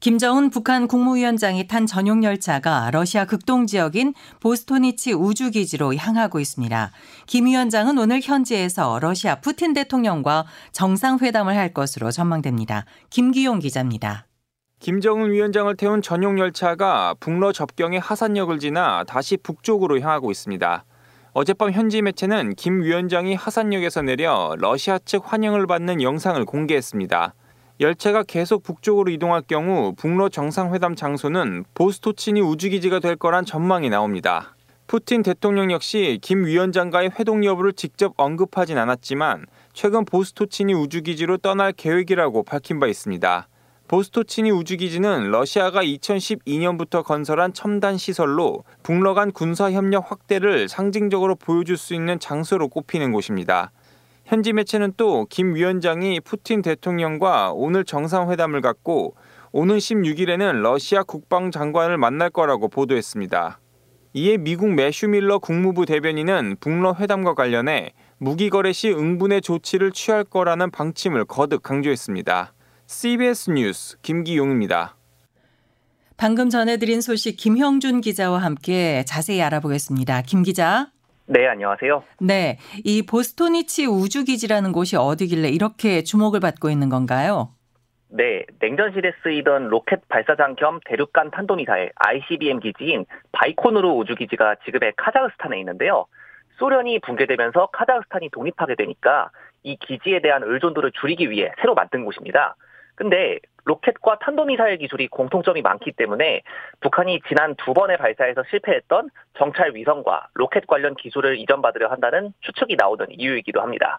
김정은 북한 국무위원장이 탄 전용 열차가 러시아 극동 지역인 보스토니치 우주기지로 향하고 있습니다. 김 위원장은 오늘 현지에서 러시아 푸틴 대통령과 정상회담을 할 것으로 전망됩니다. 김기용 기자입니다. 김정은 위원장을 태운 전용 열차가 북러 접경의 하산역을 지나 다시 북쪽으로 향하고 있습니다. 어젯밤 현지 매체는 김 위원장이 하산역에서 내려 러시아 측 환영을 받는 영상을 공개했습니다. 열차가 계속 북쪽으로 이동할 경우 북러 정상회담 장소는 보스토치니 우주기지가 될 거란 전망이 나옵니다. 푸틴 대통령 역시 김 위원장과의 회동 여부를 직접 언급하진 않았지만 최근 보스토치니 우주기지로 떠날 계획이라고 밝힌 바 있습니다. 보스토치니 우주기지는 러시아가 2012년부터 건설한 첨단 시설로 북러 간 군사 협력 확대를 상징적으로 보여줄 수 있는 장소로 꼽히는 곳입니다. 현지 매체는 또 김 위원장이 푸틴 대통령과 오늘 정상회담을 갖고 오는 16일에는 러시아 국방장관을 만날 거라고 보도했습니다. 이에 미국 매슈 밀러 국무부 대변인은 북러 회담과 관련해 무기 거래 시 응분의 조치를 취할 거라는 방침을 거듭 강조했습니다. CBS 뉴스 김기용입니다. 방금 전해드린 소식 김형준 기자와 함께 자세히 알아보겠습니다. 김 기자. 네, 안녕하세요. 네, 이 보스토니치 우주기지라는 곳이 어디길래 이렇게 주목을 받고 있는 건가요? 네, 냉전실에 쓰이던 로켓 발사장 겸 대륙간 탄도미사일 ICBM 기지인 바이코누르 우주기지가 지금의 카자흐스탄에 있는데요. 소련이 붕괴되면서 카자흐스탄이 독립하게 되니까 이 기지에 대한 의존도를 줄이기 위해 새로 만든 곳입니다. 근데 로켓과 탄도미사일 기술이 공통점이 많기 때문에 북한이 지난 두 번의 발사에서 실패했던 정찰 위성과 로켓 관련 기술을 이전받으려 한다는 추측이 나오는 이유이기도 합니다.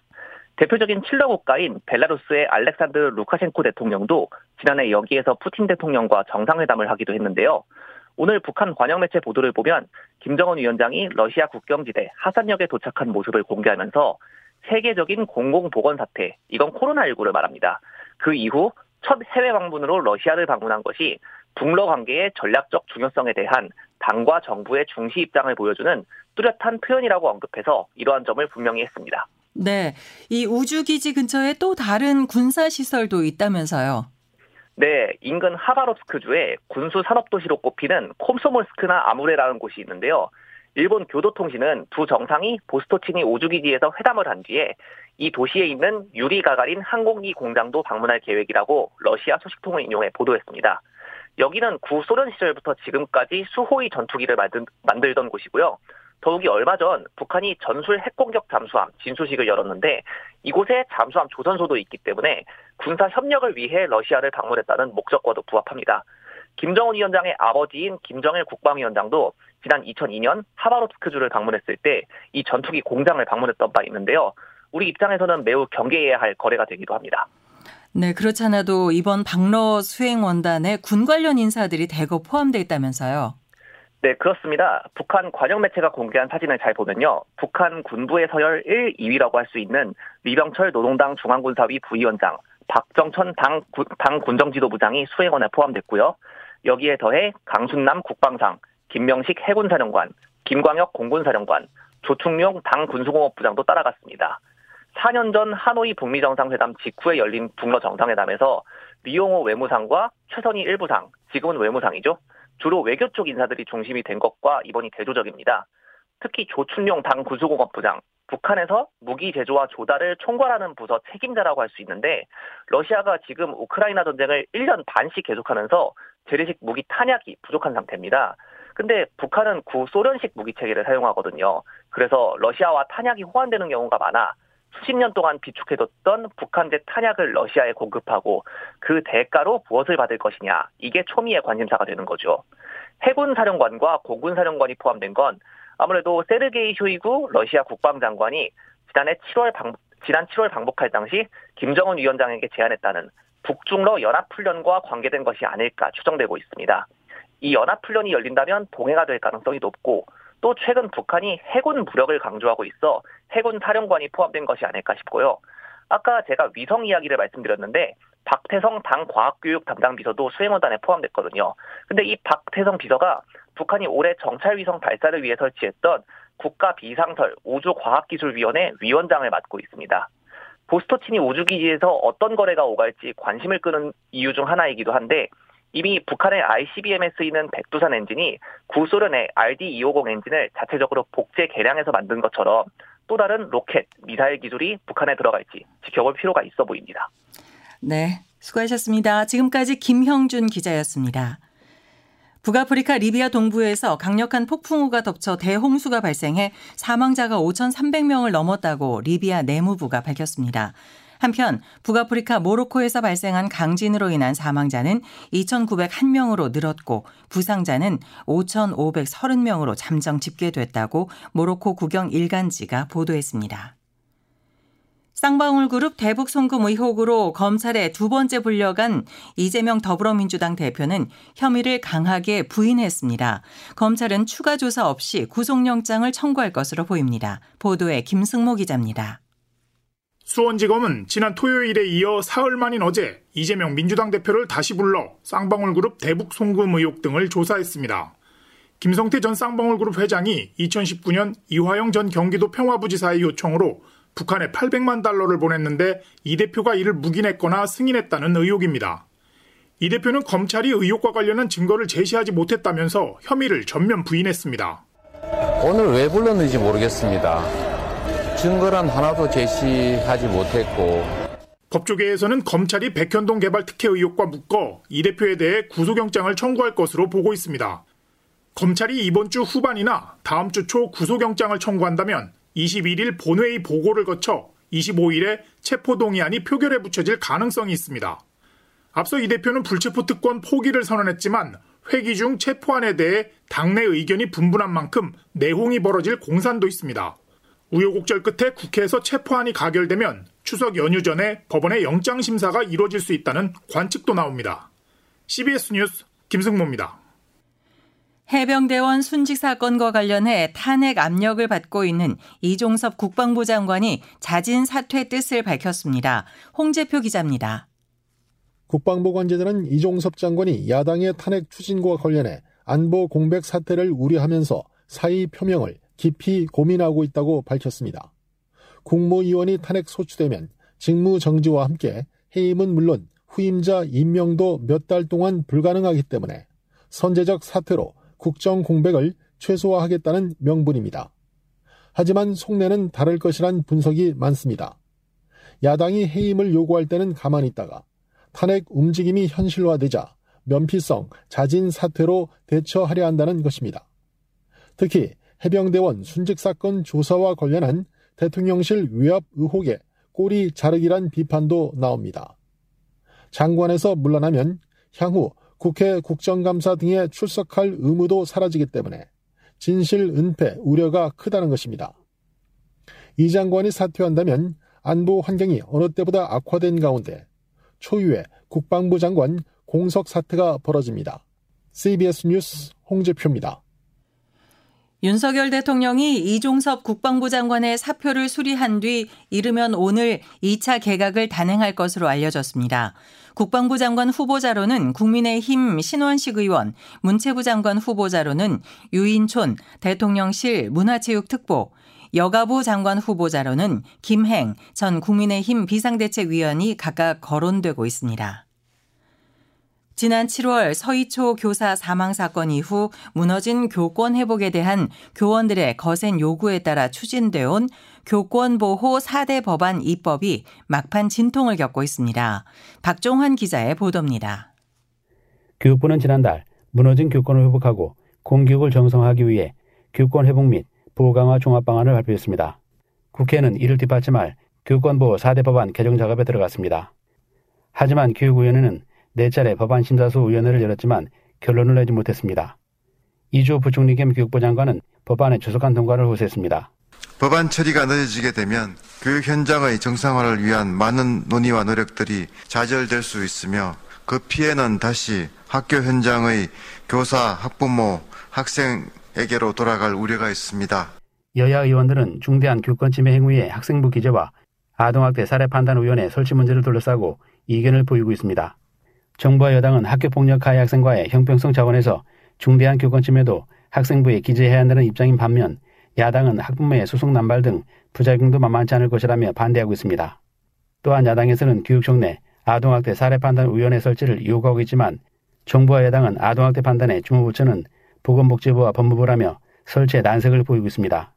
대표적인 친러 국가인 벨라루스의 알렉산드르 루카셴코 대통령도 지난해 여기에서 푸틴 대통령과 정상회담을 하기도 했는데요. 오늘 북한 관영 매체 보도를 보면 김정은 위원장이 러시아 국경지대 하산역에 도착한 모습을 공개하면서 세계적인 공공보건 사태, 이건 코로나19를 말합니다. 그 이후 첫 해외 방문으로 러시아를 방문한 것이 북러 관계의 전략적 중요성에 대한 당과 정부의 중시 입장을 보여주는 뚜렷한 표현이라고 언급해서 이러한 점을 분명히 했습니다. 네. 이 우주기지 근처에 또 다른 군사시설도 있다면서요. 네. 인근 하바롭스크주의 군수 산업도시로 꼽히는 콤소몰스크나 아무레라는 곳이 있는데요. 일본 교도통신은 두 정상이 보스토치니 우주기지에서 회담을 한 뒤에 이 도시에 있는 유리 가가린 항공기 공장도 방문할 계획이라고 러시아 소식통을 인용해 보도했습니다. 여기는 구소련 시절부터 지금까지 수호의 전투기를 만든, 만들던 곳이고요. 더욱이 얼마 전 북한이 전술 핵공격 잠수함 진수식을 열었는데 이곳에 잠수함 조선소도 있기 때문에 군사 협력을 위해 러시아를 방문했다는 목적과도 부합합니다. 김정은 위원장의 아버지인 김정일 국방위원장도 지난 2002년 하바롭스크주를 방문했을 때 이 전투기 공장을 방문했던 바 있는데요. 우리 입장에서는 매우 경계해야 할 거래가 되기도 합니다. 네, 그렇잖아도 이번 박러 수행 원단에 군 관련 인사들이 대거 포함되어 있다면서요. 네, 그렇습니다. 북한 관영 매체가 공개한 사진을 잘 보면요. 북한 군부의 서열 1, 2위라고 할 수 있는 리병철 노동당 중앙군사위 부위원장, 박정천 당, 당 군정지도부장이 수행원에 포함됐고요. 여기에 더해 강순남 국방상, 김명식 해군사령관, 김광혁 공군사령관, 조충용 당 군수공업 부장도 따라갔습니다. 4년 전 하노이 북미 정상회담 직후에 열린 북러 정상회담에서 리용호 외무상과 최선희 일부상, 지금은 외무상이죠. 주로 외교 쪽 인사들이 중심이 된 것과 이번이 대조적입니다. 특히 조춘용 당 군수공업 부장, 북한에서 무기 제조와 조달을 총괄하는 부서 책임자라고 할 수 있는데 러시아가 지금 우크라이나 전쟁을 1년 반씩 계속하면서 재래식 무기 탄약이 부족한 상태입니다. 근데 북한은 구소련식 무기 체계를 사용하거든요. 그래서 러시아와 탄약이 호환되는 경우가 많아 수십 년 동안 비축해뒀던 북한제 탄약을 러시아에 공급하고 그 대가로 무엇을 받을 것이냐 이게 초미의 관심사가 되는 거죠. 해군 사령관과 공군 사령관이 포함된 건 아무래도 세르게이 쇼이구 러시아 국방장관이 지난해 7월 방, 지난 7월 방북할 당시 김정은 위원장에게 제안했다는 북중러 연합훈련과 관계된 것이 아닐까 추정되고 있습니다. 이 연합훈련이 열린다면 동해가 될 가능성이 높고 또 최근 북한이 해군 무력을 강조하고 있어 해군 사령관이 포함된 것이 아닐까 싶고요. 아까 제가 위성 이야기를 말씀드렸는데 박태성 당 과학교육 담당 비서도 수행원단에 포함됐거든요. 근데 이 박태성 비서가 북한이 올해 정찰위성 발사를 위해 설치했던 국가 비상설 우주과학기술위원회 위원장을 맡고 있습니다. 보스토치니 우주기지에서 어떤 거래가 오갈지 관심을 끄는 이유 중 하나이기도 한데 이미 북한의 ICBM에 쓰이는 백두산 엔진이 구소련의 RD-250 엔진을 자체적으로 복제 개량해서 만든 것처럼 또 다른 로켓, 미사일 기술이 북한에 들어갈지 지켜볼 필요가 있어 보입니다. 네, 수고하셨습니다. 지금까지 김형준 기자였습니다. 북아프리카 리비아 동부에서 강력한 폭풍우가 덮쳐 대홍수가 발생해 사망자가 5,300명을 넘었다고 리비아 내무부가 밝혔습니다. 한편 북아프리카 모로코에서 발생한 강진으로 인한 사망자는 2,901명으로 늘었고 부상자는 5,530명으로 잠정 집계됐다고 모로코 국영 일간지가 보도했습니다. 쌍방울 그룹 대북 송금 의혹으로 검찰에 두 번째 불려간 이재명 더불어민주당 대표는 혐의를 강하게 부인했습니다. 검찰은 추가 조사 없이 구속영장을 청구할 것으로 보입니다. 보도에 김승모 기자입니다. 수원지검은 지난 토요일에 이어 사흘 만인 어제 이재명 민주당 대표를 다시 불러 쌍방울 그룹 대북 송금 의혹 등을 조사했습니다. 김성태 전 쌍방울 그룹 회장이 2019년 이화영 전 경기도 평화부지사의 요청으로 북한에 800만 달러를 보냈는데 이 대표가 이를 묵인했거나 승인했다는 의혹입니다. 이 대표는 검찰이 의혹과 관련한 증거를 제시하지 못했다면서 혐의를 전면 부인했습니다. 오늘 왜 불렀는지 모르겠습니다. 증거란 하나도 제시하지 못했고 법조계에서는 검찰이 백현동 개발 특혜 의혹과 묶어 이 대표에 대해 구속영장을 청구할 것으로 보고 있습니다. 검찰이 이번 주 후반이나 다음 주 초 구속영장을 청구한다면 21일 본회의 보고를 거쳐 25일에 체포동의안이 표결에 붙여질 가능성이 있습니다. 앞서 이 대표는 불체포 특권 포기를 선언했지만 회기 중 체포안에 대해 당내 의견이 분분한 만큼 내홍이 벌어질 공산도 있습니다. 우여곡절 끝에 국회에서 체포안이 가결되면 추석 연휴 전에 법원의 영장 심사가 이뤄질 수 있다는 관측도 나옵니다. CBS 뉴스 김승모입니다. 해병대원 순직 사건과 관련해 탄핵 압력을 받고 있는 이종섭 국방부 장관이 자진 사퇴 뜻을 밝혔습니다. 홍재표 기자입니다. 국방부 관계자는 이종섭 장관이 야당의 탄핵 추진과 관련해 안보 공백 사태를 우려하면서 사의 표명을 깊이 고민하고 있다고 밝혔습니다. 국무위원이 탄핵 소추되면 직무 정지와 함께 해임은 물론 후임자 임명도 몇 달 동안 불가능하기 때문에 선제적 사태로 국정 공백을 최소화하겠다는 명분입니다. 하지만 속내는 다를 것이란 분석이 많습니다. 야당이 해임을 요구할 때는 가만히 있다가 탄핵 움직임이 현실화되자 면피성 자진 사퇴로 대처하려 한다는 것입니다. 특히 해병대원 순직 사건 조사와 관련한 대통령실 위압 의혹에 꼬리 자르기란 비판도 나옵니다. 장관에서 물러나면 향후 국회 국정감사 등에 출석할 의무도 사라지기 때문에 진실 은폐 우려가 크다는 것입니다. 이 장관이 사퇴한다면 안보 환경이 어느 때보다 악화된 가운데 초유의 국방부 장관 공석 사태가 벌어집니다. CBS 뉴스 홍재표입니다. 윤석열 대통령이 이종섭 국방부 장관의 사표를 수리한 뒤 이르면 오늘 2차 개각을 단행할 것으로 알려졌습니다. 국방부 장관 후보자로는 국민의힘 신원식 의원, 문체부 장관 후보자로는 유인촌 대통령실 문화체육특보, 여가부 장관 후보자로는 김행 전 국민의힘 비상대책위원이 각각 거론되고 있습니다. 지난 7월 서희초 교사 사망 사건 이후 무너진 교권 회복에 대한 교원들의 거센 요구에 따라 추진되어 온 교권 보호 4대 법안 입법이 막판 진통을 겪고 있습니다. 박종환 기자의 보도입니다. 교육부는 지난달 무너진 교권을 회복하고 공교육을 정성하기 위해 교권 회복 및 보호 강화 종합 방안을 발표했습니다. 국회는 이를 뒷받침할 교권 보호 4대 법안 개정 작업에 들어갔습니다. 하지만 교육위원회는 네 차례 법안 심사소 위원회를 열었지만 결론을 내지 못했습니다. 이주 부총리 겸 교육부 장관은 법안의 조속한 통과를 호소했습니다. 법안 처리가 늦어지게 되면 교육 현장의 정상화를 위한 많은 논의와 노력들이 좌절될 수 있으며 그 피해는 다시 학교 현장의 교사, 학부모, 학생에게 에게로 돌아갈 우려가 있습니다. 여야 의원들은 중대한 교권 침해 행위의 학생부 기재와 아동학대 사례 판단위원회 설치 문제를 둘러싸고 이견을 보이고 있습니다. 정부와 여당은 학교폭력 가해 학생과의 형평성 차원에서 중대한 교권 침해도 학생부에 기재해야 한다는 입장인 반면 야당은 학부모의 소송 남발 등 부작용도 만만치 않을 것이라며 반대하고 있습니다. 또한 야당에서는 교육청 내 아동학대 사례판단위원회 설치를 요구하고 있지만 정부와 여당은 아동학대 판단에 주무부처는 보건복지부와 법무부라며 설치에 난색을 보이고 있습니다.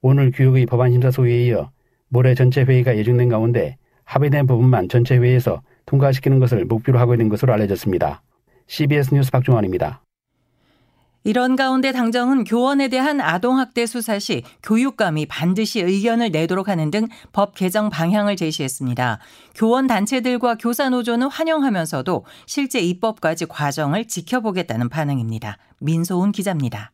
오늘 교육의 법안 심사 소위에 이어 모레 전체 회의가 예정된 가운데 합의된 부분만 전체 회의에서 통과시키는 것을 목표로 하고 있는 것으로 알려졌습니다. CBS 뉴스 박종환입니다. 이런 가운데 당정은 교원에 대한 아동학대 수사 시 교육감이 반드시 의견을 내도록 하는 등 법 개정 방향을 제시했습니다. 교원 단체들과 교사노조는 환영하면서도 실제 입법까지 과정을 지켜보겠다는 반응입니다. 민소훈 기자입니다.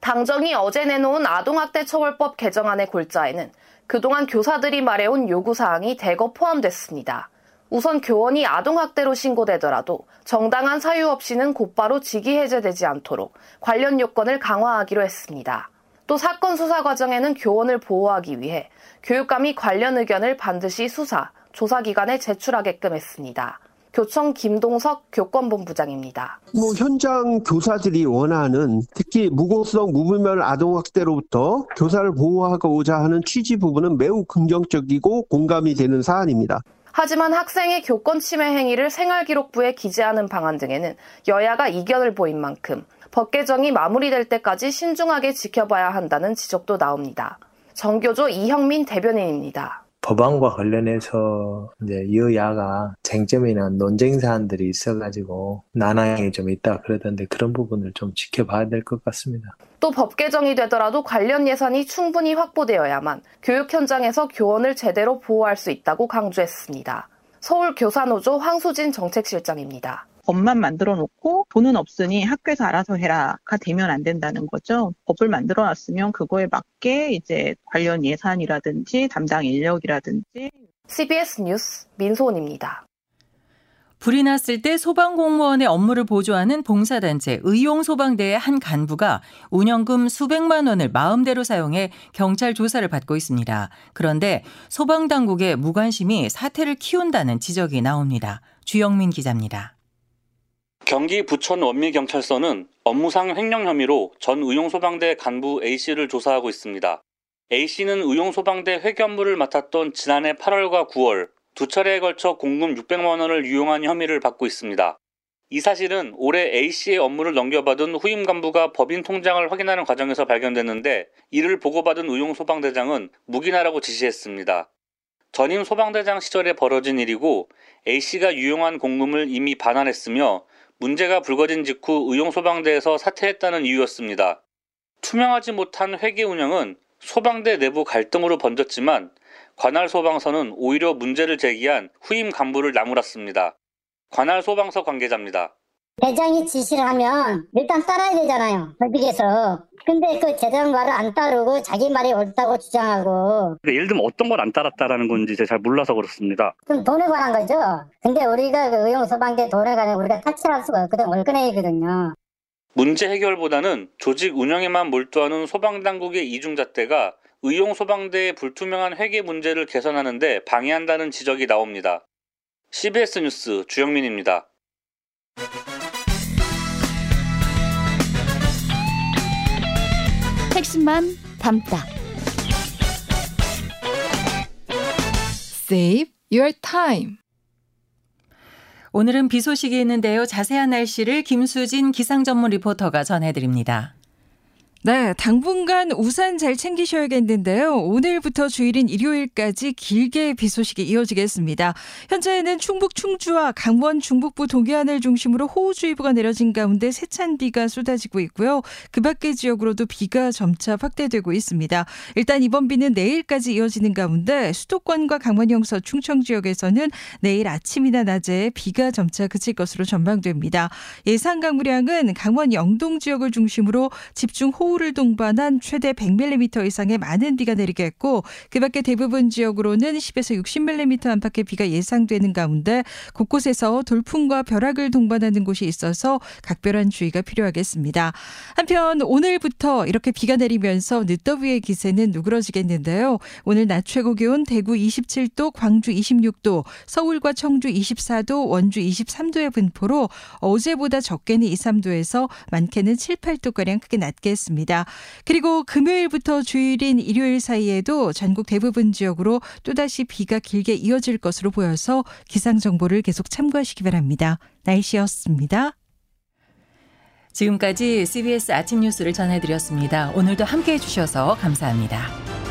당정이 어제 내놓은 아동학대 처벌법 개정안의 골자에는 그동안 교사들이 말해온 요구사항이 대거 포함됐습니다. 우선 교원이 아동학대로 신고되더라도 정당한 사유 없이는 곧바로 직위 해제되지 않도록 관련 요건을 강화하기로 했습니다. 또 사건 수사 과정에는 교원을 보호하기 위해 교육감이 관련 의견을 반드시 수사, 조사기관에 제출하게끔 했습니다. 교청 김동석 교권본부장입니다. 뭐 현장 교사들이 원하는 특히 무고성 무분별 아동학대로부터 교사를 보호하고자 하는 취지 부분은 매우 긍정적이고 공감이 되는 사안입니다. 하지만 학생의 교권 침해 행위를 생활기록부에 기재하는 방안 등에는 여야가 이견을 보인 만큼 법 개정이 마무리될 때까지 신중하게 지켜봐야 한다는 지적도 나옵니다. 정교조 이형민 대변인입니다. 법안과 관련해서 이제 여야가 쟁점이나 논쟁 사안들이 있어가지고 난항이 좀 있다 그러던데 그런 부분을 좀 지켜봐야 될 것 같습니다. 또 법 개정이 되더라도 관련 예산이 충분히 확보되어야만 교육 현장에서 교원을 제대로 보호할 수 있다고 강조했습니다. 서울 교사노조 황수진 정책실장입니다. 법만 만들어 놓고 돈은 없으니 학교에서 알아서 해라가 되면 안 된다는 거죠. 법을 만들어 놨으면 그거에 맞게 이제 관련 예산이라든지 담당 인력이라든지 CBS 뉴스 민소은입니다. 불이 났을 때 소방 공무원의 업무를 보조하는 봉사단체 의용소방대의 한 간부가 운영금 수백만 원을 마음대로 사용해 경찰 조사를 받고 있습니다. 그런데 소방당국의 무관심이 사태를 키운다는 지적이 나옵니다. 주영민 기자입니다. 경기 부천 원미경찰서는 업무상 횡령 혐의로 전 의용소방대 간부 A씨를 조사하고 있습니다. A씨는 의용소방대 회계 업무를 맡았던 지난해 8월과 9월 두 차례에 걸쳐 공금 600만 원을 유용한 혐의를 받고 있습니다. 이 사실은 올해 A씨의 업무를 넘겨받은 후임 간부가 법인 통장을 확인하는 과정에서 발견됐는데 이를 보고받은 의용소방대장은 묵인하라고 지시했습니다. 전임 소방대장 시절에 벌어진 일이고 A씨가 유용한 공금을 이미 반환했으며 문제가 불거진 직후 의용 소방대에서 사퇴했다는 이유였습니다. 투명하지 못한 회계 운영은 소방대 내부 갈등으로 번졌지만 관할 소방서는 오히려 문제를 제기한 후임 간부를 나무랐습니다. 관할 소방서 관계자입니다. 대장이 지시를 하면 일단 따라야 되잖아요. 법익에서. 근데 그 대장 말을 안 따르고 자기 말이 옳다고 주장하고. 그러니까 예를 들면 어떤 걸 안 따랐다라는 건지 제가 잘 몰라서 그렇습니다. 그럼 돈에 관한 거죠. 근데 우리가 그 의용 소방대 돈에 관해 우리가 타치할 수가 없거든. 월권액이거든요. 문제 해결보다는 조직 운영에만 몰두하는 소방당국의 이중잣대가 의용 소방대의 불투명한 회계 문제를 개선하는데 방해한다는 지적이 나옵니다. CBS 뉴스 주영민입니다. 핵심만 담다. Save your time. 오늘은 비 소식이 있는데요. 자세한 날씨를 김수진 기상 전문 리포터가 전해드립니다. 네, 당분간 우산 잘 챙기셔야겠는데요. 오늘부터 주일인 일요일까지 길게 비 소식이 이어지겠습니다. 현재는 충북 충주와 강원 중북부 동해안을 중심으로 호우주의보가 내려진 가운데 세찬 비가 쏟아지고 있고요. 그 밖의 지역으로도 비가 점차 확대되고 있습니다. 일단 이번 비는 내일까지 이어지는 가운데 수도권과 강원 영서 충청 지역에서는 내일 아침이나 낮에 비가 점차 그칠 것으로 전망됩니다. 예상 강우량은 강원 영동 지역을 중심으로 집중 호우 서울을 동반한 최대 100mm 이상의 많은 비가 내리겠고 그 밖에 대부분 지역으로는 10에서 60mm 안팎의 비가 예상되는 가운데 곳곳에서 돌풍과 벼락을 동반하는 곳이 있어서 각별한 주의가 필요하겠습니다. 한편 오늘부터 이렇게 비가 내리면서 늦더위의 기세는 누그러지겠는데요. 오늘 낮 최고 기온 대구 27도, 광주 26도, 서울과 청주 24도, 원주 23도의 분포로 어제보다 적게는 2, 3도에서 많게는 7, 8도가량 크게 낮겠 습니다. 그리고 금요일부터 주일인 일요일 사이에도 전국 대부분 지역으로 또다시 비가 길게 이어질 것으로 보여서 기상 정보를 계속 참고하시기 바랍니다. 날씨였습니다. 지금까지 CBS 아침 뉴스를 전해드렸습니다. 오늘도 함께 해주셔서 감사합니다.